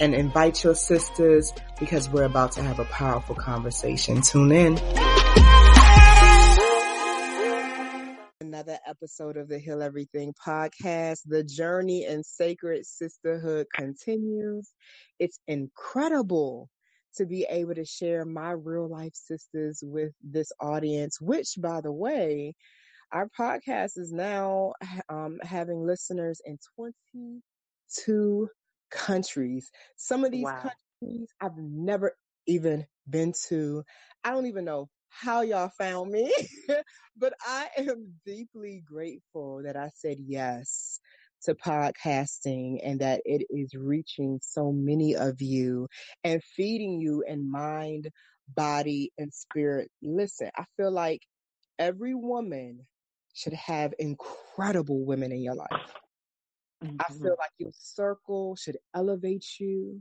and invite your sisters because we're about to have a powerful conversation. Tune in. Another episode of the Heal Everything podcast. The journey in sacred sisterhood continues. It's incredible to be able to share my real life sisters with this audience, which by the way, our podcast is now um, having listeners in 22 countries. Some of these wow. countries I've never even been to. I don't even know how y'all found me, but I am deeply grateful that I said yes to podcasting and that it is reaching so many of you and feeding you in mind, body, and spirit. Listen, I feel like every woman should have incredible women in your life. Mm-hmm. I feel like your circle should elevate you,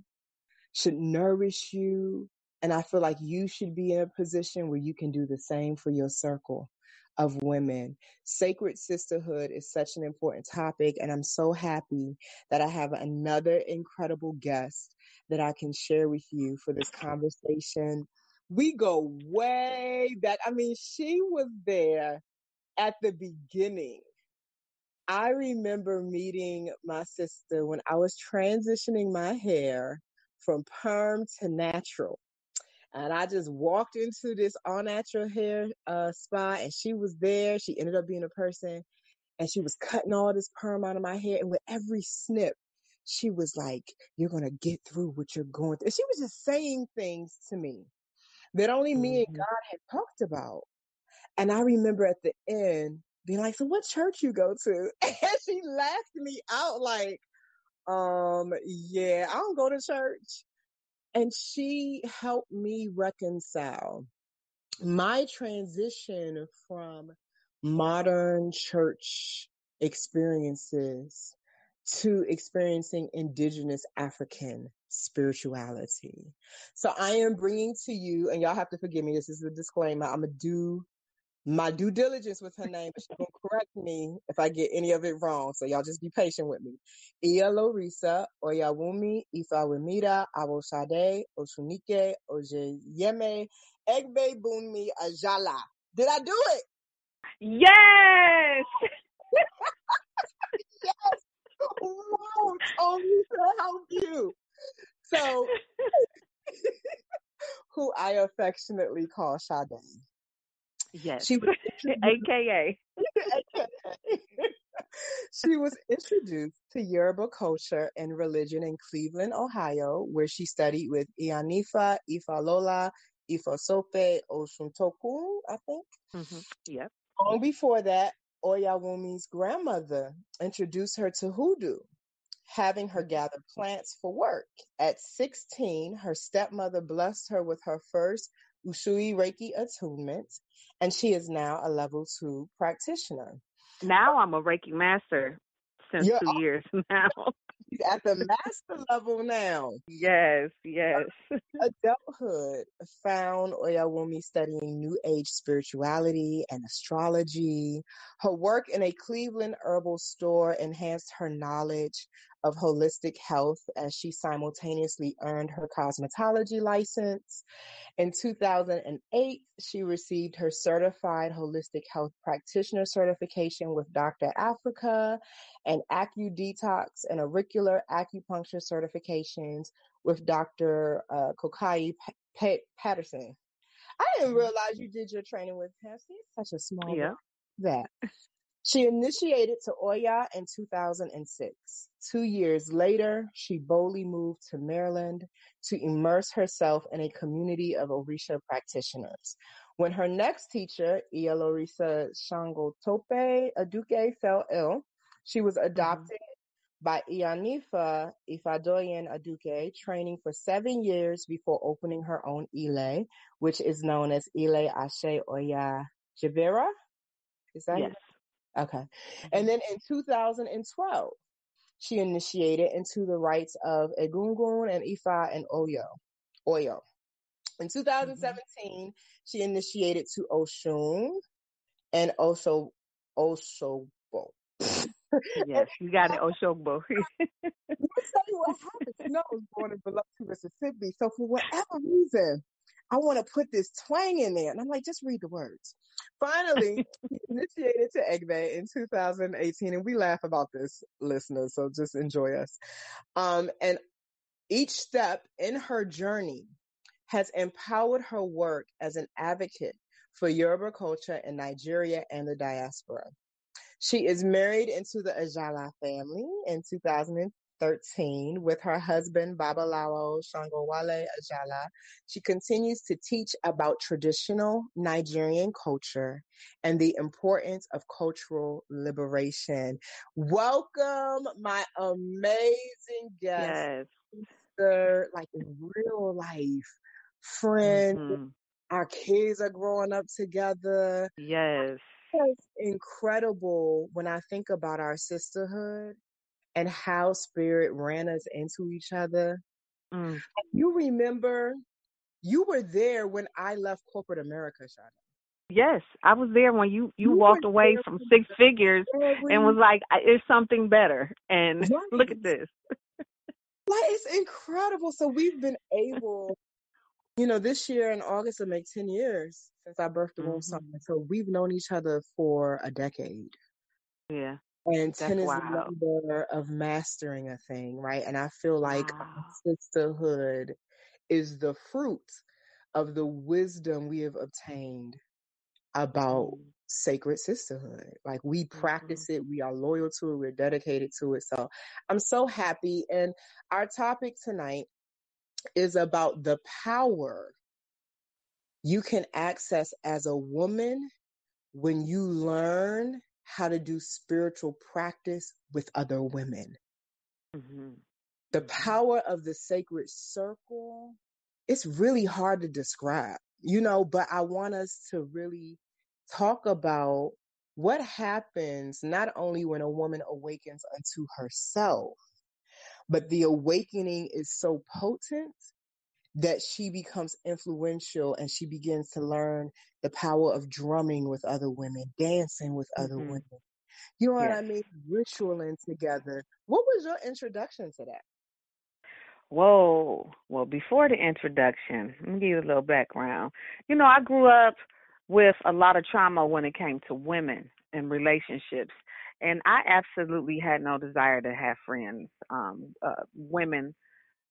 should nourish you. And I feel like you should be in a position where you can do the same for your circle of women. Sacred sisterhood is such an important topic, and I'm so happy that I have another incredible guest that I can share with you for this conversation. We go way back. I mean, she was there at the beginning I remember meeting my sister when I was transitioning my hair from perm to natural. And I just walked into this all natural hair uh, spa, and she was there. She ended up being a person, and she was cutting all this perm out of my hair. And with every snip, she was like, You're going to get through what you're going through. And she was just saying things to me that only me mm-hmm. and God had talked about. And I remember at the end, being like, so what church you go to? And she laughed me out like, um, yeah, I don't go to church. And she helped me reconcile my transition from modern church experiences to experiencing indigenous African spirituality. So I am bringing to you, and y'all have to forgive me, this is a disclaimer. I'm going to do my due diligence with her name, but she's gonna correct me if I get any of it wrong. So y'all just be patient with me. Ia Lorisa, Oyawunmi, Ifa Wemira, Abo Osunike, Oje Yeme, Egbe Bunmi, Ajala. Did I do it? Yes! yes! Wow, Tony, to help you. So, who I affectionately call Sade. Yes. She was AKA. she was introduced to Yoruba culture and religion in Cleveland, Ohio, where she studied with Iyanifa, Ifalola, Ifosope, Oshuntoku, I think. Mm-hmm. Yep. Long before that, Oyawunmi's grandmother introduced her to hoodoo, having her gather plants for work. At 16, her stepmother blessed her with her first Usui Reiki attunement, and she is now a level two practitioner. Now I'm a Reiki master since You're two years now. at the master level now. Yes, yes. Adulthood found Oyawunmi studying New Age spirituality and astrology. Her work in a Cleveland herbal store enhanced her knowledge of holistic health as she simultaneously earned her cosmetology license. In 2008, she received her certified holistic health practitioner certification with Dr. Africa and AcuDetox and auricular acupuncture certifications with Dr. Uh, Kokayi Patterson. I didn't mm-hmm. realize you did your training with him. such a small yeah. that. She initiated to Oya in 2006. Two years later, she boldly moved to Maryland to immerse herself in a community of Orisha practitioners. When her next teacher, Iyalorisa Shango Tope Aduke, fell ill, she was mm-hmm. adopted by Iyanifa Ifadoyin Aduke, training for seven years before opening her own Ile, which is known as Ile Ashe Oya Jibera. Is that yes? Okay. And then in 2012, she initiated into the rites of Egungun and Ifa and Oyo. Oyo. In 2017, mm-hmm. she initiated to Oshun and also Oshobo. yes, you got it, Oshogbo. Let me tell you what happened. You know, I was born in Biloxi, Mississippi. So for whatever reason, I want to put this twang in there. And I'm like, just read the words. Finally, initiated to Egbe in 2018. And we laugh about this, listeners. So just enjoy us. Um, and each step in her journey has empowered her work as an advocate for Yoruba culture in Nigeria and the diaspora. She is married into the Ajala family in 2013 with her husband Babalawo Shangowale Ajala. She continues to teach about traditional Nigerian culture and the importance of cultural liberation. Welcome, my amazing guest. Yes. Sister, like real life, friend. Mm-hmm. Our kids are growing up together. Yes it's incredible when I think about our sisterhood and how spirit ran us into each other. Mm. You remember, you were there when I left corporate America, Shana. Yes, I was there when you you, you walked away from six figures every... and was like, "It's something better." And look at this. like it's incredible. So we've been able you know, this year in August will make 10 years since I birthed the mm-hmm. son. So we've known each other for a decade. Yeah. And 10 is the number of mastering a thing, right? And I feel like wow. sisterhood is the fruit of the wisdom we have obtained about mm-hmm. sacred sisterhood. Like we practice mm-hmm. it, we are loyal to it, we're dedicated to it. So I'm so happy. And our topic tonight is about the power you can access as a woman when you learn how to do spiritual practice with other women. Mm-hmm. The mm-hmm. power of the sacred circle, it's really hard to describe, you know, but I want us to really talk about what happens not only when a woman awakens unto herself, but the awakening is so potent that she becomes influential and she begins to learn the power of drumming with other women, dancing with other mm-hmm. women. You know yes. what I mean? Ritualing together. What was your introduction to that? Whoa. Well, before the introduction, let me give you a little background. You know, I grew up with a lot of trauma when it came to women and relationships and I absolutely had no desire to have friends, um, uh, women,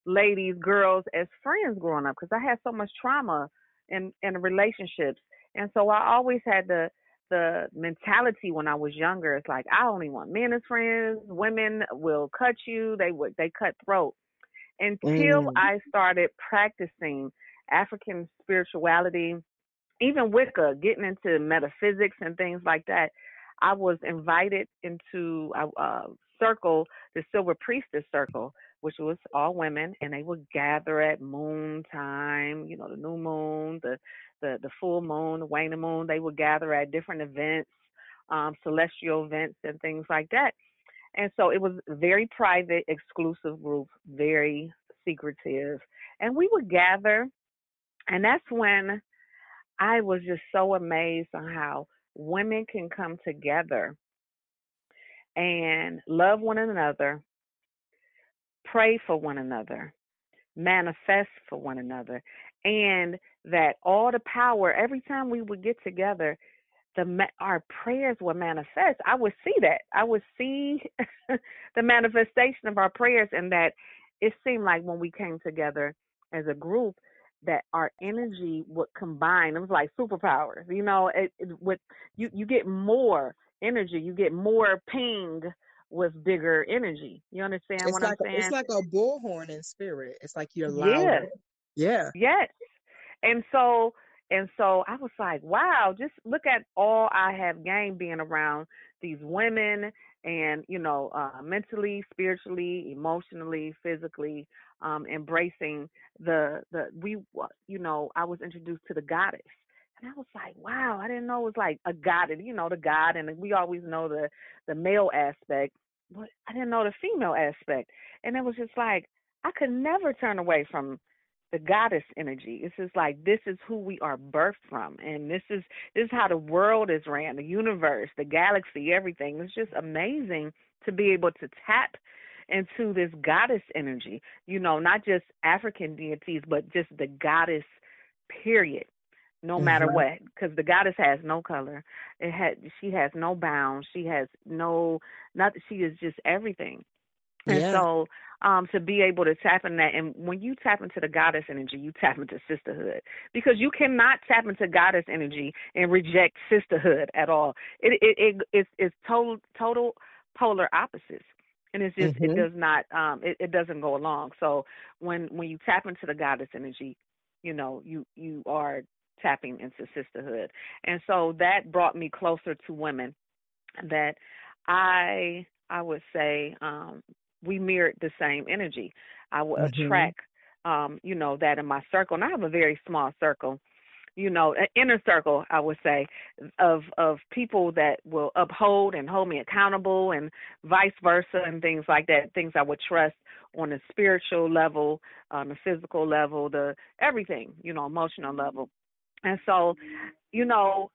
ladies, girls as friends growing up because I had so much trauma in in relationships, and so I always had the the mentality when I was younger. It's like I only want men as friends. Women will cut you. They would they cut throat. Until mm. I started practicing African spirituality, even Wicca, getting into metaphysics and things like that I was invited into a, a circle, the Silver Priestess Circle, which was all women, and they would gather at moon time, you know, the new moon, the the the full moon, the waning moon. They would gather at different events, um, celestial events, and things like that. And so it was very private, exclusive group, very secretive, and we would gather, and that's when I was just so amazed on how women can come together and love one another, pray for one another, manifest for one another, and that all the power every time we would get together, the our prayers would manifest. I would see that. I would see the manifestation of our prayers, and that it seemed like when we came together as a group, that our energy would combine. It was like superpowers, you know. It, it with you, you get more energy. You get more ping with bigger energy. You understand it's what like I'm saying? A, it's like a bullhorn in spirit. It's like you're louder. Yeah. Yeah. Yes. And so and so I was like, wow, just look at all I have gained being around these women and you know uh, mentally spiritually emotionally physically um embracing the the we you know i was introduced to the goddess and i was like wow i didn't know it was like a god you know the god and we always know the the male aspect but i didn't know the female aspect and it was just like i could never turn away from the goddess energy. It's just like this is who we are birthed from, and this is this is how the world is ran, the universe, the galaxy, everything. It's just amazing to be able to tap into this goddess energy. You know, not just African deities, but just the goddess. Period. No mm-hmm. matter what, because the goddess has no color. It had she has no bounds. She has no not. She is just everything. And yeah. so um, to be able to tap in that. And when you tap into the goddess energy, you tap into sisterhood because you cannot tap into goddess energy and reject sisterhood at all. It it, it it's it's total total polar opposites. And it's just mm-hmm. it does not um it, it doesn't go along. So when when you tap into the goddess energy, you know, you you are tapping into sisterhood. And so that brought me closer to women that I I would say um we mirrored the same energy. I would mm-hmm. attract, um, you know, that in my circle, and I have a very small circle, you know, an inner circle, I would say, of of people that will uphold and hold me accountable, and vice versa, and things like that. Things I would trust on a spiritual level, on a physical level, the everything, you know, emotional level. And so, you know,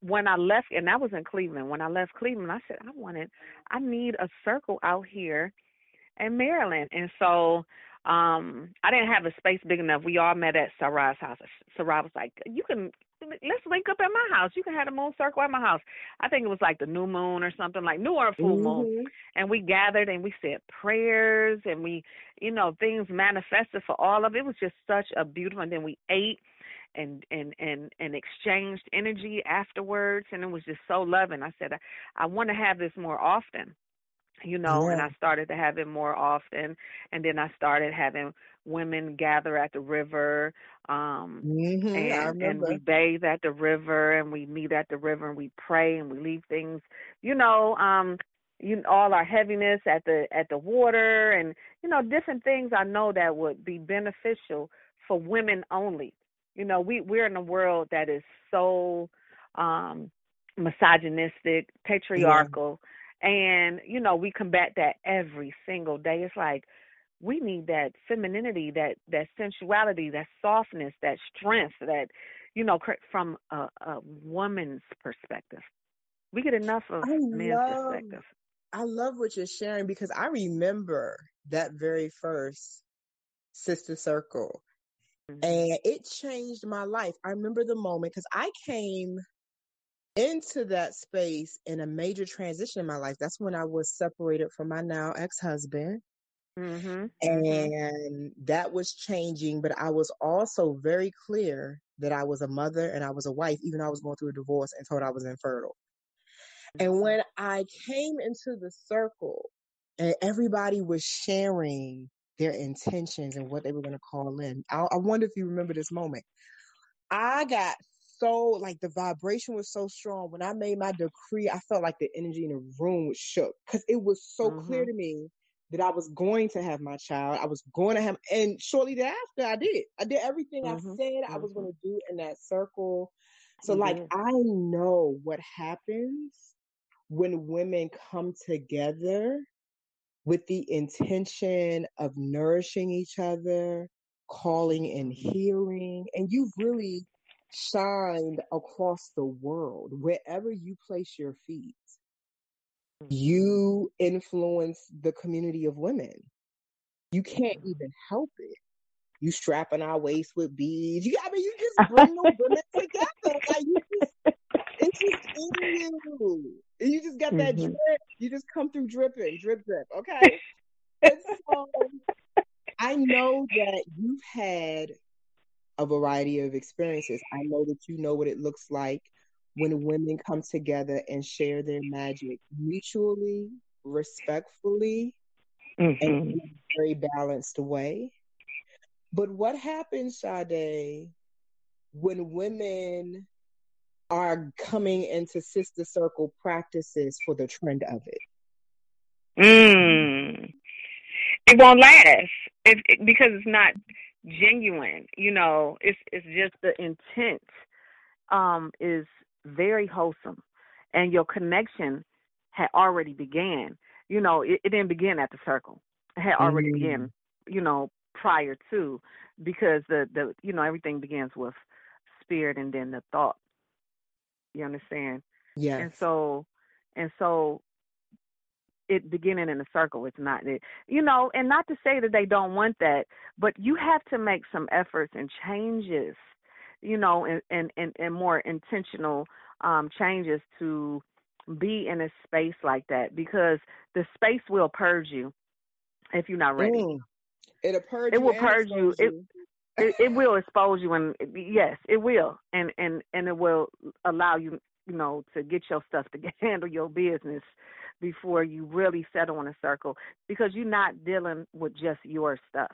when I left, and that was in Cleveland. When I left Cleveland, I said I wanted, I need a circle out here in Maryland. And so um I didn't have a space big enough. We all met at Sarah's house. Sarah was like, You can let's link up at my house. You can have a moon circle at my house. I think it was like the new moon or something, like new or full mm-hmm. moon. And we gathered and we said prayers and we, you know, things manifested for all of it. It was just such a beautiful and then we ate and and and and exchanged energy afterwards and it was just so loving. I said I, I want to have this more often you know, yeah. and I started to have it more often. And then I started having women gather at the river, um, mm-hmm, and and we bathe at the river, and we meet at the river, and we pray, and we leave things, you know, um, you all our heaviness at the at the water, and you know, different things I know that would be beneficial for women only. You know, we we're in a world that is so um misogynistic, patriarchal. Yeah and, you know, we combat that every single day. It's like we need that femininity, that that sensuality, that softness, that strength, that you know, from a, a woman's perspective. We get enough of I men's love, perspective. I love what you're sharing because I remember that very first sister circle. Mm-hmm. And it changed my life. I remember the moment because I came into that space in a major transition in my life. That's when I was separated from my now ex husband. Mm-hmm. mm-hmm. And that was changing, but I was also very clear that I was a mother and I was a wife, even though I was going through a divorce and told I was infertile. And mm-hmm. when I came into the circle and everybody was sharing their intentions and what they were going to call in, I, I wonder if you remember this moment. I got so like the vibration was so strong. When I made my decree, I felt like the energy in the room was shook because it was so mm-hmm. clear to me that I was going to have my child. I was going to have, and shortly thereafter, I did. I did everything mm-hmm. I said mm-hmm. I was going to do in that circle. So, mm-hmm. like, I know what happens when women come together with the intention of nourishing each other, calling and healing. And you've really shined across the world. Wherever you place your feet, mm-hmm. you influence the community of women. You can't mm-hmm. even help it. You strapping our waist with beads. You, I mean, you just bring the women together. Like you just, it's just in you. You just got that mm-hmm. drip. You just come through dripping, drip, drip. Okay. so I know that you've had a variety of experiences. I know that you know what it looks like when women come together and share their magic mutually, respectfully, mm-hmm. and in a very balanced way. But what happens, Sade, when women are coming into sister circle practices for the trend of it? Mm. It won't last because it's not genuine. You know, it's it's just the intent um is very wholesome, and your connection had already began. You know, it, it didn't begin at the circle. It had already mm. began. You know, prior to because the the you know everything begins with spirit and then the thought. You understand? Yeah. And so and so it beginning in a circle it's not it you know and not to say that they don't want that but you have to make some efforts and changes you know and and and, and more intentional um changes to be in a space like that because the space will purge you if you're not ready mm. it'll purge it will purge you, you. It, it it will expose you and yes it will and and and it will allow you you know, to get your stuff to handle your business before you really settle in a circle because you're not dealing with just your stuff.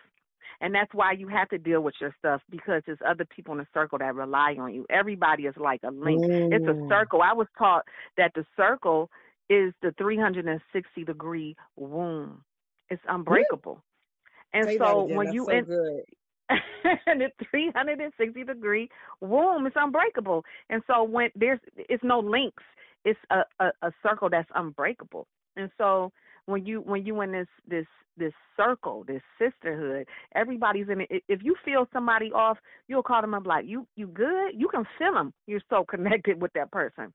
And that's why you have to deal with your stuff because there's other people in the circle that rely on you. Everybody is like a link. Mm. It's a mm. circle. I was taught that the circle is the 360 degree womb. It's unbreakable. And Say so when you so in, and the 360 degree womb is unbreakable. And so when there's it's no links, it's a, a, a circle that's unbreakable. And so when you when you in this this this circle, this sisterhood, everybody's in it. If you feel somebody off, you'll call them up like, "You you good?" You can feel them. You're so connected with that person.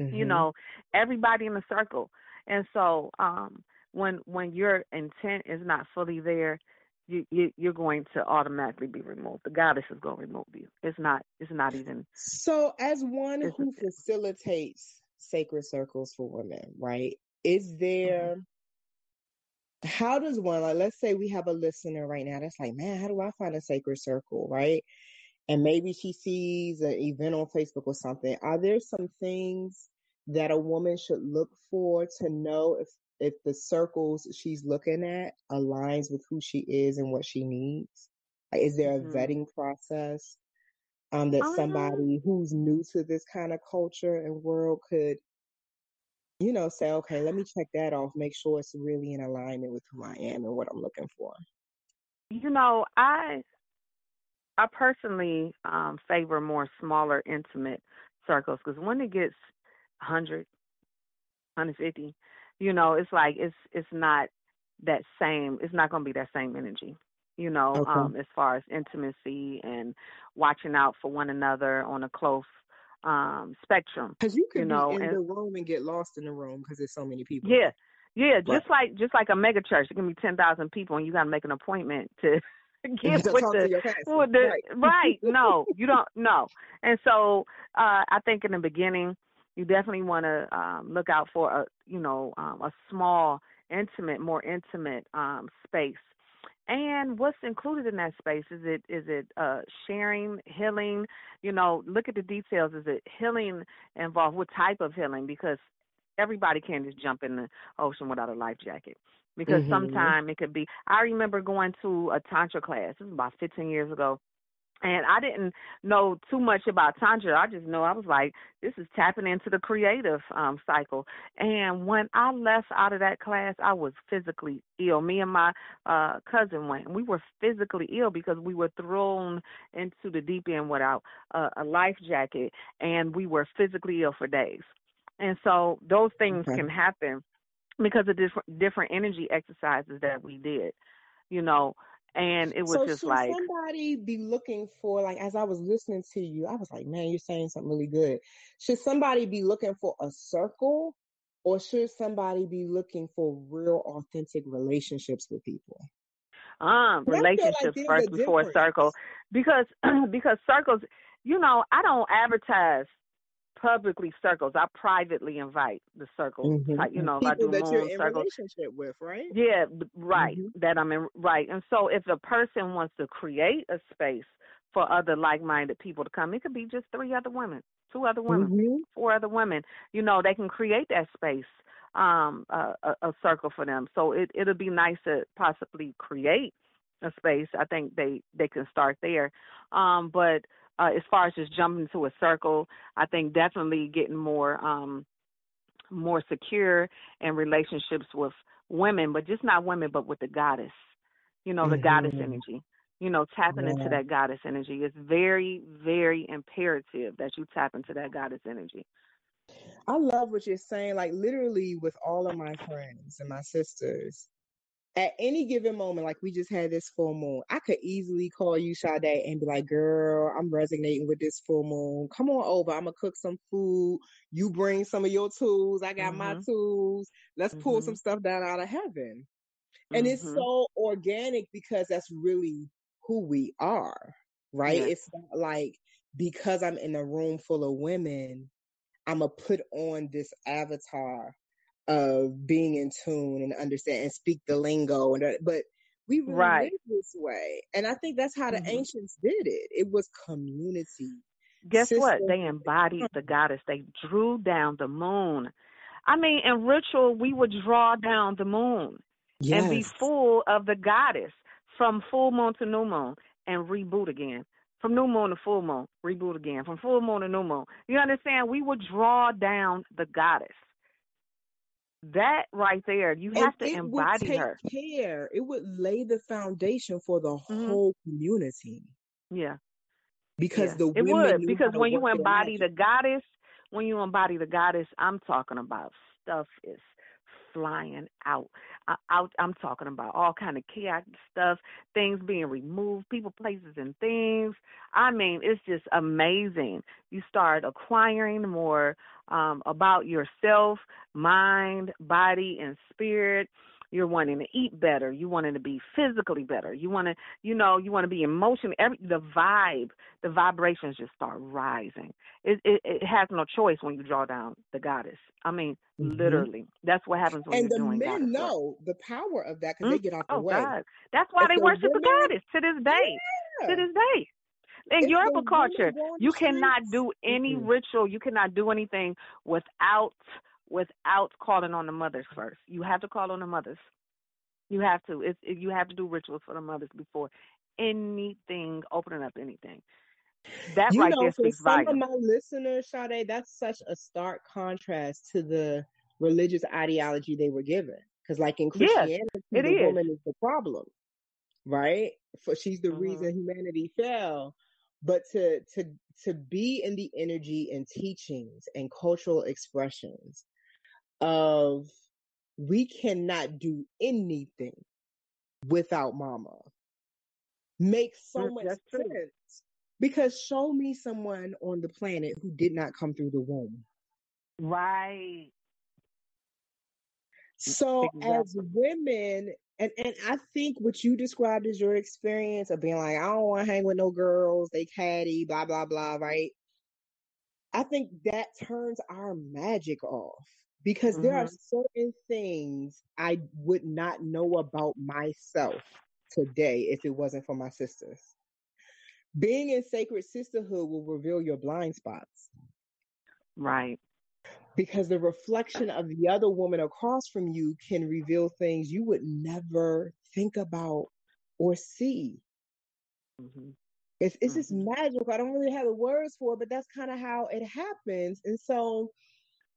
Mm-hmm. You know, everybody in the circle. And so um when when your intent is not fully there, you, you you're going to automatically be removed. The goddess is going to remove you. It's not it's not even. So, as one who facilitates sacred circles for women, right? Is there? Mm-hmm. How does one like? Let's say we have a listener right now that's like, man, how do I find a sacred circle, right? And maybe she sees an event on Facebook or something. Are there some things that a woman should look for to know if if the circles she's looking at aligns with who she is and what she needs? Like, is there a mm-hmm. vetting process um, that somebody who's new to this kind of culture and world could, you know, say, okay, let me check that off, make sure it's really in alignment with who I am and what I'm looking for? You know, I I personally um, favor more smaller, intimate circles because when it gets 100, 150, you know, it's like it's it's not that same. It's not going to be that same energy. You know, okay. um, as far as intimacy and watching out for one another on a close um spectrum. Because you can you know, be in and, the room and get lost in the room because there's so many people. Yeah, yeah. Just like just like a mega church, it can be ten thousand people, and you got to make an appointment to get with the, with the right. right. No, you don't. No, and so uh I think in the beginning you definitely want to um, look out for a you know um, a small, intimate, more intimate um, space. And what's included in that space is it is it uh, sharing, healing? You know, look at the details. Is it healing involved? What type of healing? Because everybody can't just jump in the ocean without a life jacket because mm-hmm. sometimes it could be i remember going to a tantra class this was about 15 years ago and I didn't know too much about tantra. I just know I was like, this is tapping into the creative um cycle. And when I left out of that class, I was physically ill. Me and my uh cousin went. We were physically ill because we were thrown into the deep end without uh, a life jacket, and we were physically ill for days. And so those things okay. can happen because of different different energy exercises that we did. You know, and it was so just should like somebody be looking for like as I was listening to you, I was like, man, you're saying something really good. Should somebody be looking for a circle, or should somebody be looking for real, authentic relationships with people? Um, relationships like first before a circle, because because circles, you know, I don't advertise publicly circles. I privately invite the circles. Mm-hmm. You know, People if I do that you're in circles, relationship with, right? Yeah, right. Mm-hmm. That I'm in right. And so if a person wants to create a space for other like-minded people to come, it could be just three other women, two other women, mm-hmm. four other women. You know, they can create that space, um, a, a, a circle for them. So it it'll be nice to possibly create a space. I think they they can start there. Um, but uh, as far as just jumping into a circle, I think definitely getting more um, more secure in relationships with women, but just not women, but with the goddess. You know, the mm-hmm. goddess energy. You know, tapping yeah. into that goddess energy is very, very imperative that you tap into that goddess energy. I love what you're saying. Like literally with all of my friends and my sisters, at any given moment, like we just had this full moon, I could easily call you Sade and be like, girl, I'm resonating with this full moon. Come on over. I'm gonna cook some food. You bring some of your tools. I got mm-hmm. my tools. Let's mm-hmm. pull some stuff down out of heaven. And mm-hmm. it's so organic because that's really who we are, right? It's not like because I'm in a room full of women, I'm gonna put on this avatar of being in tune and understand and speak the lingo and but we really right. live this way. And i think that's how the mm-hmm. ancients did it. It was community guess System. what they embodied the goddess. They drew down the moon. I mean in ritual we would draw down the moon yes. and be full of the goddess from full moon to new moon and reboot again. From new moon to full moon reboot again. From full moon to new moon. You understand? We would draw down the goddess that right there, you have and to embody her. Care. It would lay the foundation for the mm-hmm. whole community. Yeah. Because yeah. the it would because when you embody the goddess, when you embody the goddess, I'm talking about stuff is flying out. I, out I'm talking about all kind of chaotic stuff, things being removed, people, places, and things. I mean, it's just amazing. You start acquiring more um, about yourself, mind, body, and spirit. You're wanting to eat better. You wanting to be physically better. You want to, you know, you want to be emotionally. Every the vibe, the vibrations just start rising. It, it it has no choice when you draw down the goddess. I mean, mm-hmm. literally, that's what happens when and you're doing. And the men know the power of that because mm-hmm. they get out the oh, way. God. That's why they the worship women, the goddess to this day. Yeah. To this day in your culture, you cannot do any mm-hmm. ritual. You cannot do anything without without calling on the mothers first. You have to call on the mothers. You have to. It's, it, you have to do rituals for the mothers before anything opening up anything. That you right know, there for some volume. of my listeners, Sade, that's such a stark contrast to the religious ideology they were given. Because, like in Christianity, yes, the is. woman is the problem, right? For she's the mm-hmm. reason humanity fell but to to to be in the energy and teachings and cultural expressions of we cannot do anything without mama makes so much sense true. because show me someone on the planet who did not come through the womb right so exactly. as women and and I think what you described as your experience of being like, I don't want to hang with no girls, they catty, blah blah blah, right? I think that turns our magic off because mm-hmm. there are mm-hmm. certain things I would not know about myself today if it wasn't for my sisters. Being in sacred sisterhood will reveal your blind spots. Right because the reflection of the other woman across from you can reveal things you would never think about or see. Mm-hmm. It's, it's mm-hmm. just magical. I don't really have the words for it, but that's kind of how it happens. And so,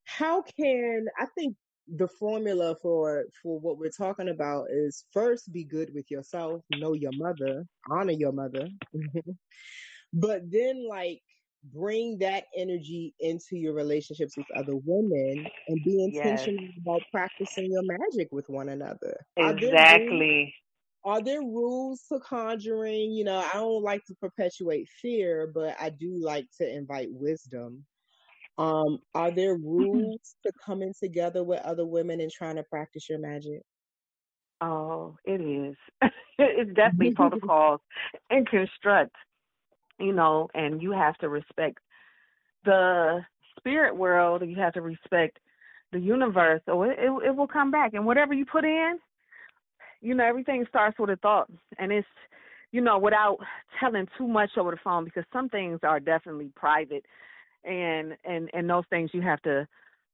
how can I think the formula for for what we're talking about is first be good with yourself, know your mother, honor your mother, but then like bring that energy into your relationships with other women and be intentional yes. about practicing your magic with one another. Exactly. Are there, rules to conjuring? You know, I don't like to perpetuate fear, but I do like to invite wisdom. Um, are there mm-hmm. rules to coming together with other women and trying to practice your magic? Oh, it is. it's definitely protocols and construct you know, and you have to respect the spirit world, you have to respect the universe, or it, it, it will come back. And whatever you put in, you know, everything starts with a thought, and it's you know, without telling too much over the phone because some things are definitely private and and and those things you have to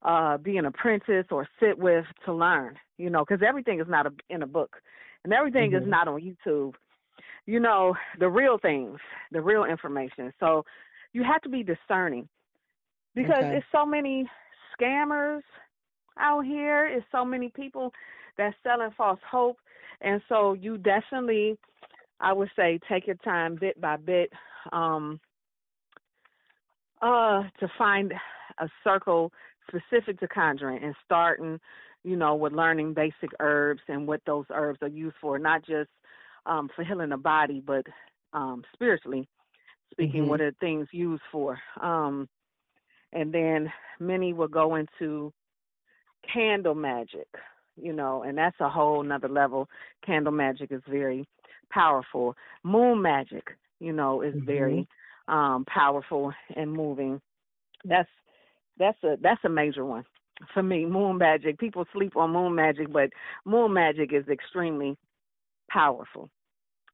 uh be an apprentice or sit with to learn, you know, because everything is not a, in a book and everything mm-hmm. is not on YouTube you know, the real things, the real information. So you have to be discerning because okay. it's so many scammers out here. It's so many people that's selling false hope. And so you definitely I would say take your time bit by bit um uh to find a circle specific to conjuring and starting, you know, with learning basic herbs and what those herbs are used for, not just um for healing the body, but um spiritually speaking Mhm. what are things used for. Um and then many will go into candle magic, you know, and that's a whole nother level. Candle magic is very powerful. Moon magic, you know, is Mhm. very um powerful and moving. That's that's a that's a major one for me. Moon magic. People sleep on moon magic, but moon magic is extremely powerful.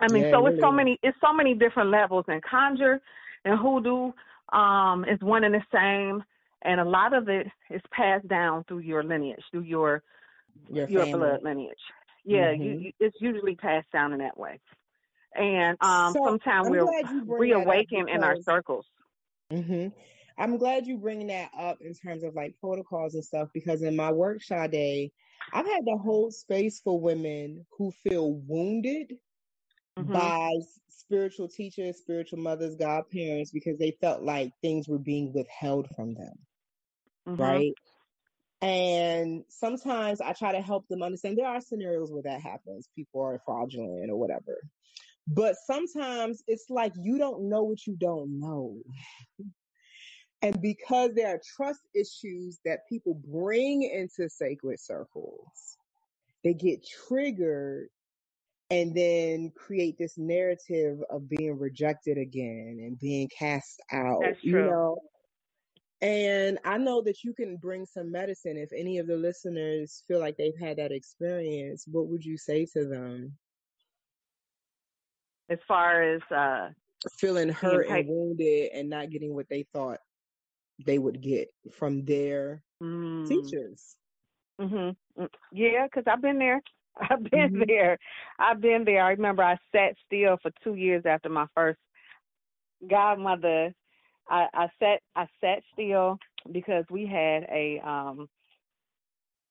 I mean, Yeah, so it it's so really many it's so many different levels and conjure and hoodoo um is one and the same and a lot of it is passed down through your lineage, through your Your your blood lineage. Yeah, you, Mhm. you, it's usually passed down in that way. And um So sometimes we're glad you bring that up reawaken in our circles. hmm I'm glad you bringing that up in terms of like protocols and stuff because in my workshop day, I've had to hold space for women who feel wounded Mhm. by spiritual teachers, spiritual mothers, godparents because they felt like things were being withheld from them, Mhm. right? And sometimes I try to help them understand there are scenarios where that happens. People are fraudulent or whatever. But sometimes it's like you don't know what you don't know. And because there are trust issues that people bring into sacred circles, they get triggered and then create this narrative of being rejected again and being cast out, That's you know. And I know that you can bring some medicine. If any of the listeners feel like they've had that experience, what would you say to them? As far as uh Feeling hurt and wounded and not getting what they thought they would get from their mm, teachers. Mhm. Yeah, because I've been there. I've been Mhm. there. I've been there. I remember I sat still for two years after my first godmother. I, I sat I sat still because we had a um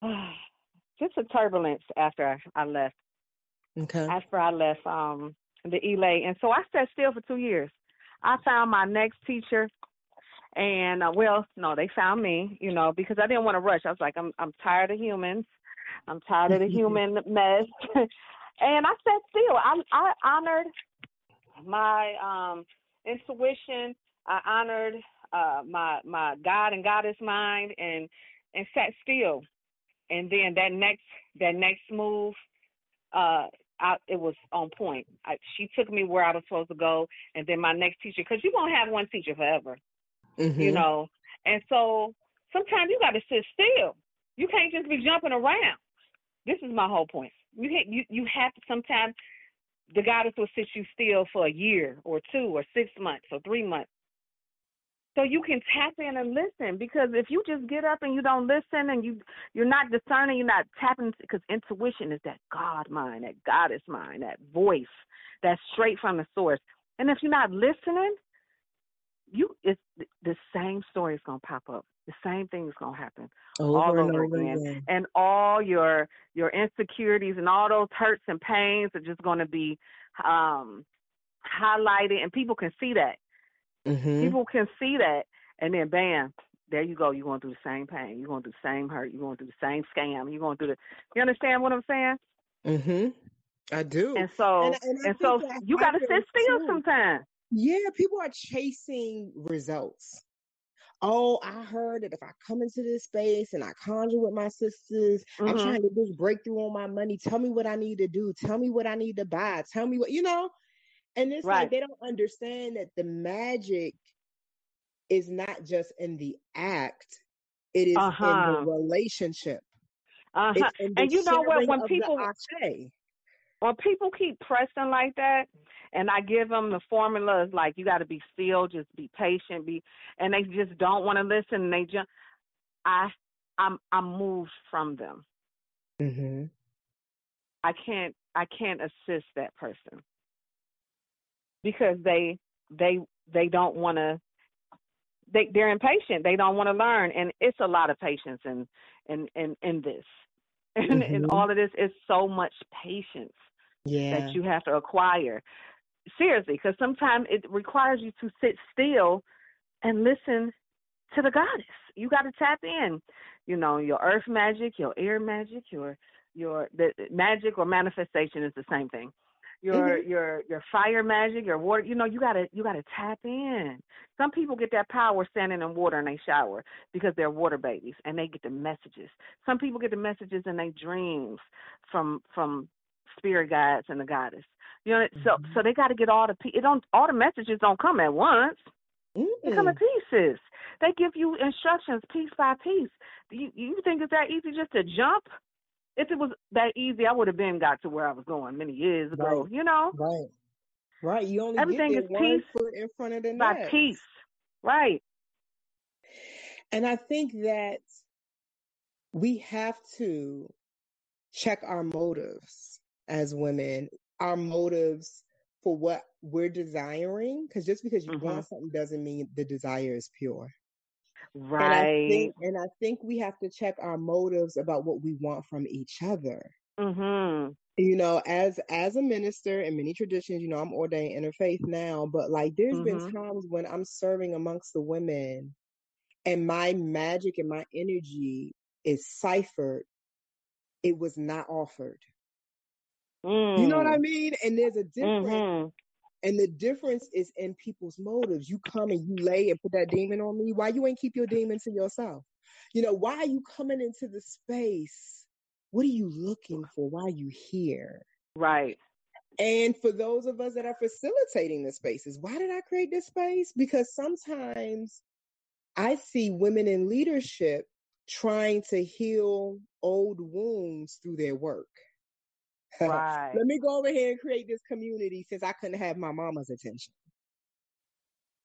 just a turbulence after I left. Okay. After I left um the Ile, and so I sat still for two years. I found my next teacher and uh, well, no, they found me, you know, because I didn't want to rush. I was like, I'm I'm tired of humans. I'm tired of the human mess. and I sat still. I I honored my um intuition. I honored uh my my God and goddess mind and and sat still. And then that next that next move uh I, it was on point. I, she took me where I was supposed to go, and then my next teacher, because you won't have one teacher forever you Mhm. know. And so sometimes you got to sit still. You can't just be jumping around. This is my whole point. You can't, you you have to sometimes the goddess will sit you still for a year or two or six months or three months. So you can tap in and listen because if you just get up and you don't listen and you you're not discerning, you're not tapping because intuition is that God mind, that goddess mind, that voice that's straight from the source. And if you're not listening, you it's the same story is gonna pop up. The same thing is gonna happen Over all and over over again. again. And all your your insecurities and all those hurts and pains are just gonna be um highlighted and people can see that. Mhm. People can see that and then bam, there you go, you're going through the same pain, you're going through the same hurt, you're going through the same scam, you're going through the you understand what I'm saying? Mm-hmm. I do. And so and, and and so you gotta sit still sometimes. Yeah, people are chasing results. Oh, I heard that if I come into this space and I conjure with my sisters, I'm Mhm. trying to get this breakthrough on my money. Tell me what I need to do. Tell me what I need to buy. Tell me what, you know? And it's Right. like they don't understand that the magic is not just in the act, it is in Uh-huh. the relationship. Uh-huh. In the And you know what? When people the. When people keep pressing like that, and I give them the formulas like you got to be still, just be patient, be, and they just don't want to listen. And they just, I, I'm, I'm moved from them. Mm-hmm. I can't, I can't assist that person because they, they, they don't want to they they're impatient. They don't want to learn, and it's a lot of patience in in in in this. And Mm-hmm. in all of this is so much patience Yeah. that you have to acquire. Seriously, because sometimes it requires you to sit still and listen to the goddess. You got to tap in. You know, your earth magic, your air magic, your your the magic or manifestation is the same thing. Your Mhm. your your fire magic, your water. You know, you gotta you gotta tap in. Some people get that power standing in water and they shower because they're water babies and they get the messages. Some people get the messages in their dreams from from spirit guides and the goddess. You know, so Mhm. so they got to get all the it don't all the messages don't come at once. They come in Mm. pieces. They give you instructions piece by piece. You you think it's that easy just to jump? If it was that easy, I would have been got to where I was going many years ago. Right. You know, Right. Right. You only Everything get is piece foot in front of the by next. piece, right? And I think that we have to check our motives as women, our motives for what we're desiring. Because just because you Mhm. want something doesn't mean the desire is pure. And I Right. think, and I think we have to check our motives about what we want from each other. Mhm. You know, as as a minister in many traditions, you know, I'm ordained interfaith now, but like there's been Mhm. times when I'm serving amongst the women and my magic and my energy is ciphered. It was not offered. You know what I Mm. mean? And there's a difference Mhm. and the difference is in people's motives. You come and you lay and put that demon on me. Why you ain't keep your demon to yourself? You know, why are you coming into the space? What are you looking for? Why are you here? Right. And for those of us that are facilitating the spaces, why did I create this space? Because sometimes I see women in leadership trying to heal old wounds through their work. Right. Let me go over here and create this community since I couldn't have my mama's attention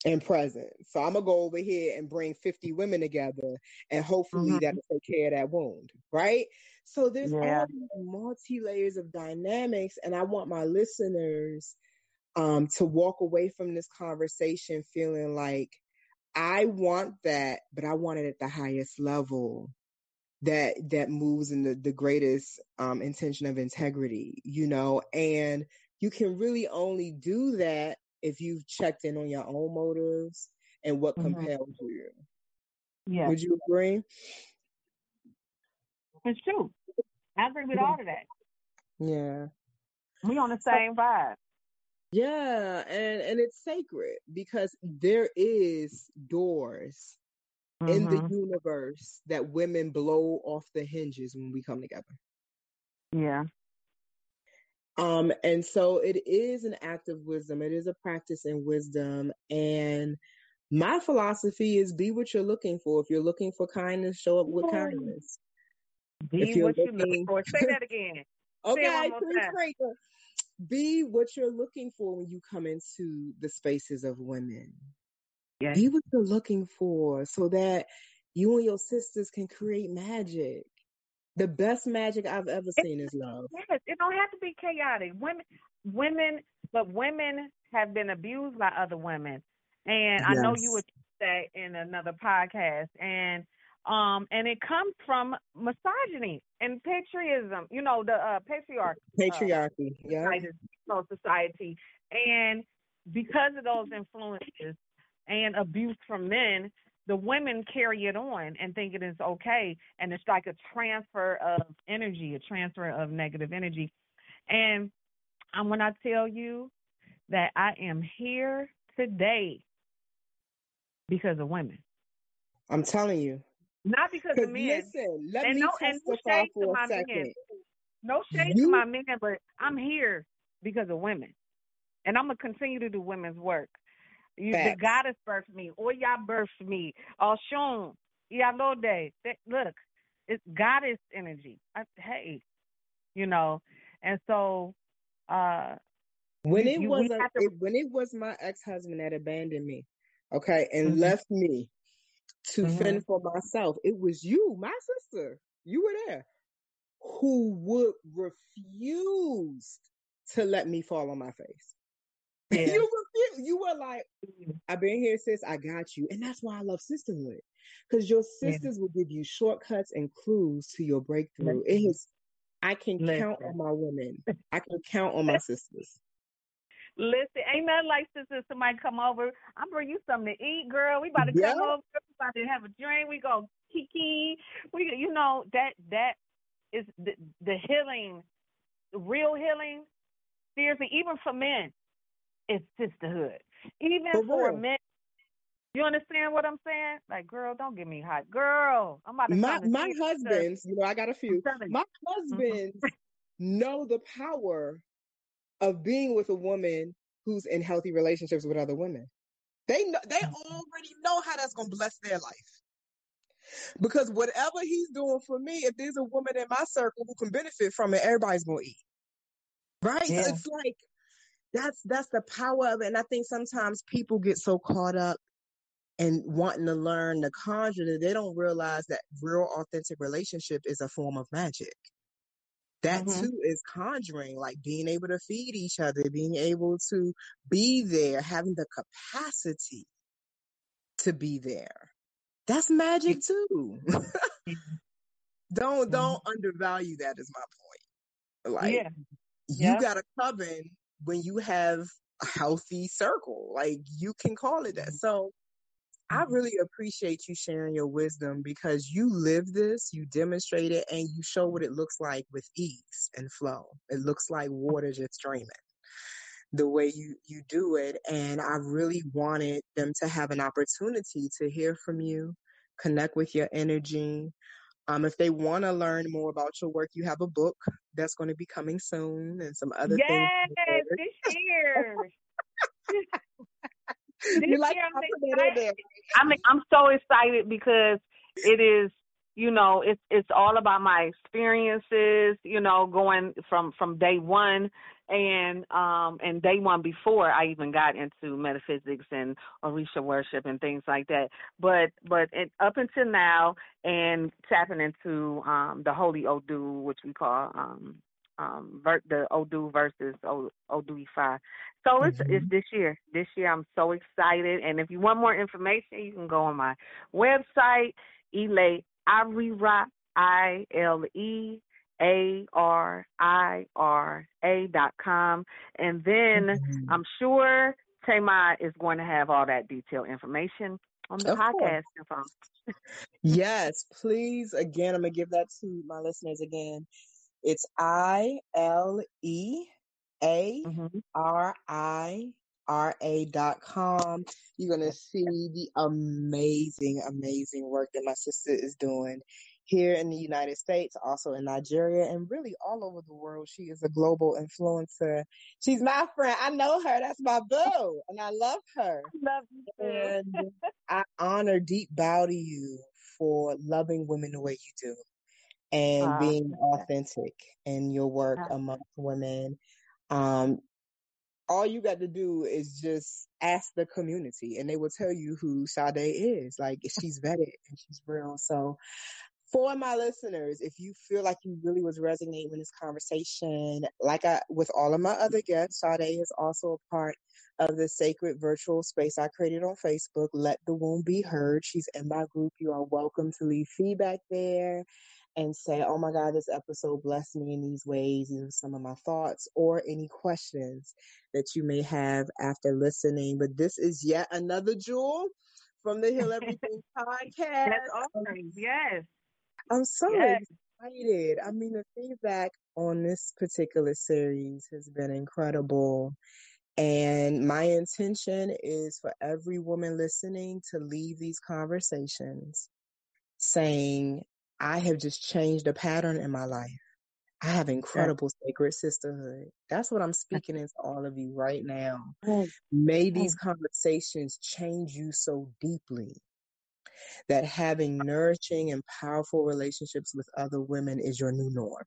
and presence. So I'm gonna go over here and bring 50 women together and hopefully Mhm. that'll take care of that wound, right? So there's Yeah. all these multi layers of dynamics, and I want my listeners um to walk away from this conversation feeling like I want that, but I want it at the highest level that that moves in the, the greatest um intention of integrity, you know, and you can really only do that if you've checked in on your own motives and what Mhm. compels you. Yeah. Would you agree? It's true. I agree with all of that. Yeah. We on the same vibe. Yeah, and and it's sacred because there is doors in the Mhm. universe that women blow off the hinges when we come together. Yeah. Um, and so it is an act of wisdom. It is a practice in wisdom. And my philosophy is be what you're looking for. If you're looking for kindness, show up with kindness. Be If you're what you looking looking- for. Say that again. Okay, one more please time. break it. be what you're looking for when you come into the spaces of women. Yes. Be what you're looking for so that you and your sisters can create magic. The best magic I've ever seen is love. Yes, it don't have to be chaotic. Women, women, but women have been abused by other women, and I know you Yes. would say in another podcast, and um, and it comes from misogyny and patriotism. You know, the uh, patriarch Patriarchy. yeah. United States society, and because of those influences and abuse from men, the women carry it on and think it is okay, and it's like a transfer of energy, a transfer of negative energy. And I'm when I tell you that I am here today because of women, I'm telling you. not because of men. listen, let And me no- no testify to for my a men. second. No shade You- to my men, but I'm here because of women, and I'm gonna continue to do women's work. You, the goddess birthed me, or y'all birthed me, Oshun, Yalode. That- Look, it's goddess energy. I, hey, you know, and so uh When it you- was a, to- it, when it was my ex husband that abandoned me, okay, and Mhm. left me to Mhm. fend for myself, it was you, my sister, you were there, who would refuse to let me fall on my face. Yeah. you were you were like, mm-hmm. I've been here, sis. I got you, and that's why I love sisterhood, because your sisters yeah. will give you shortcuts and clues to your breakthrough. It is, I can Listen. count on my women. I can count on my sisters. Listen, ain't nothing like sisters. somebody come over. I'm bring you something to eat, girl. We about to come over. We about to have a drink. We go kiki. We, you know that that is the the healing, the real healing. Seriously, even for men, it's sisterhood. Even for, for men, you understand what I'm saying? Like, girl, don't get me hot, girl. I'm about to my my husbands. You know, I got a few. My mm-hmm. husbands mm-hmm. know the power of being with a woman who's in healthy relationships with other women. They know, they mm-hmm. already know how that's gonna bless their life. Because whatever he's doing for me, if there's a woman in my circle who can benefit from it, everybody's gonna eat. Right? Yeah. It's like that's that's the power of it. And I think sometimes people get so caught up and wanting to learn the conjure that they don't realize that real authentic relationship is a form of magic. That mm-hmm. too is conjuring, like being able to feed each other, being able to be there, having the capacity to be there. That's magic too. don't don't undervalue that is my point. Like yeah. you got a coven when you have a healthy circle. Like you can call it that. Mm-hmm. So I mm-hmm. really appreciate you sharing your wisdom because you live this, you demonstrate it, and you show what it looks like with ease and flow. It looks like water just streaming the way you you do it and i really wanted them to have an opportunity to hear from you connect with your energy um, if they want to learn more about your work, you have a book that's going to be coming soon and some other yes, things. Yes, this year. this you like year I'm, I'm I'm so excited because it is you know it's it's all about my experiences you know going from from day one and um and day one before I even got into metaphysics and Orisha worship and things like that. But but it, up until now and tapping into um the Holy Odu, which we call um um ver- the Odu versus o- Odu Ifa. So it's mm-hmm. it's this year. This year I'm so excited. And if you want more information, you can go on my website, Ile Arira I L E a R I R A dot com. And then mm-hmm. I'm sure Thema is going to have all that detailed information on the of podcast info. yes, please. Again, I'm going to give that to my listeners again. It's I L E A R I R A dot com. You're going to see the amazing, amazing work that my sister is doing here in the United States, also in Nigeria, and really all over the world. She is a global influencer. She's my friend. I know her. That's my boo, and I love her. Love you. And I honor deep bow to you for loving women the way you do and uh, being authentic in your work uh, amongst women. Um, all you got to do is just ask the community and they will tell you who Sade is. Like she's vetted and she's real. So for my listeners, if you feel like you really was resonating with this conversation, like I with all of my other guests, Sade is also a part of the sacred virtual space I created on Facebook. Let the womb be heard. She's in my group. You are welcome to leave feedback there and say, "Oh my God, this episode blessed me in these ways." These are some of my thoughts, or any questions that you may have after listening. But this is yet another jewel from the Heal Everything podcast. That's awesome. Yes. I'm so yes. excited. I mean, the feedback on this particular series has been incredible. And my intention is for every woman listening to leave these conversations saying, I have just changed a pattern in my life. I have incredible sacred sisterhood. That's what I'm speaking into all of you right now. May these conversations change you so deeply that having nourishing and powerful relationships with other women is your new norm.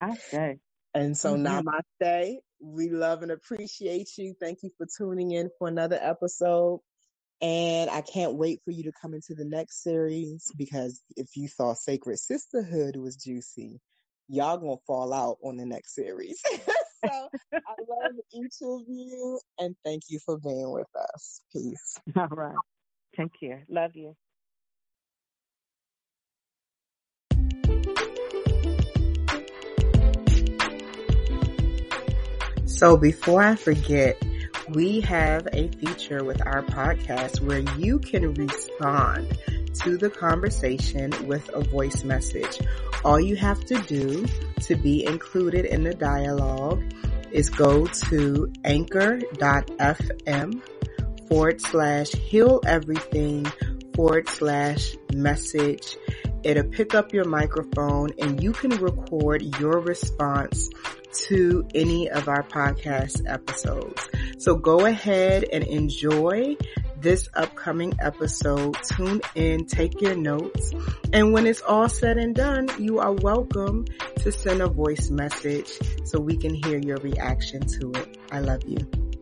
I say. And so mm-hmm. namaste. We love and appreciate you. Thank you for tuning in for another episode. And I can't wait for you to come into the next series because if you thought Sacred Sisterhood was juicy, y'all gonna fall out on the next series. so I love each of you and thank you for being with us. Peace. All right. Take care. Love you. So before I forget, we have a feature with our podcast where you can respond to the conversation with a voice message. All you have to do to be included in the dialogue is go to anchor.fm forward slash heal everything forward slash message. It'll pick up your microphone and you can record your response to any of our podcast episodes. So go ahead and enjoy this upcoming episode. Tune in, take your notes, and when it's all said and done, you are welcome to send a voice message so we can hear your reaction to it. I love you.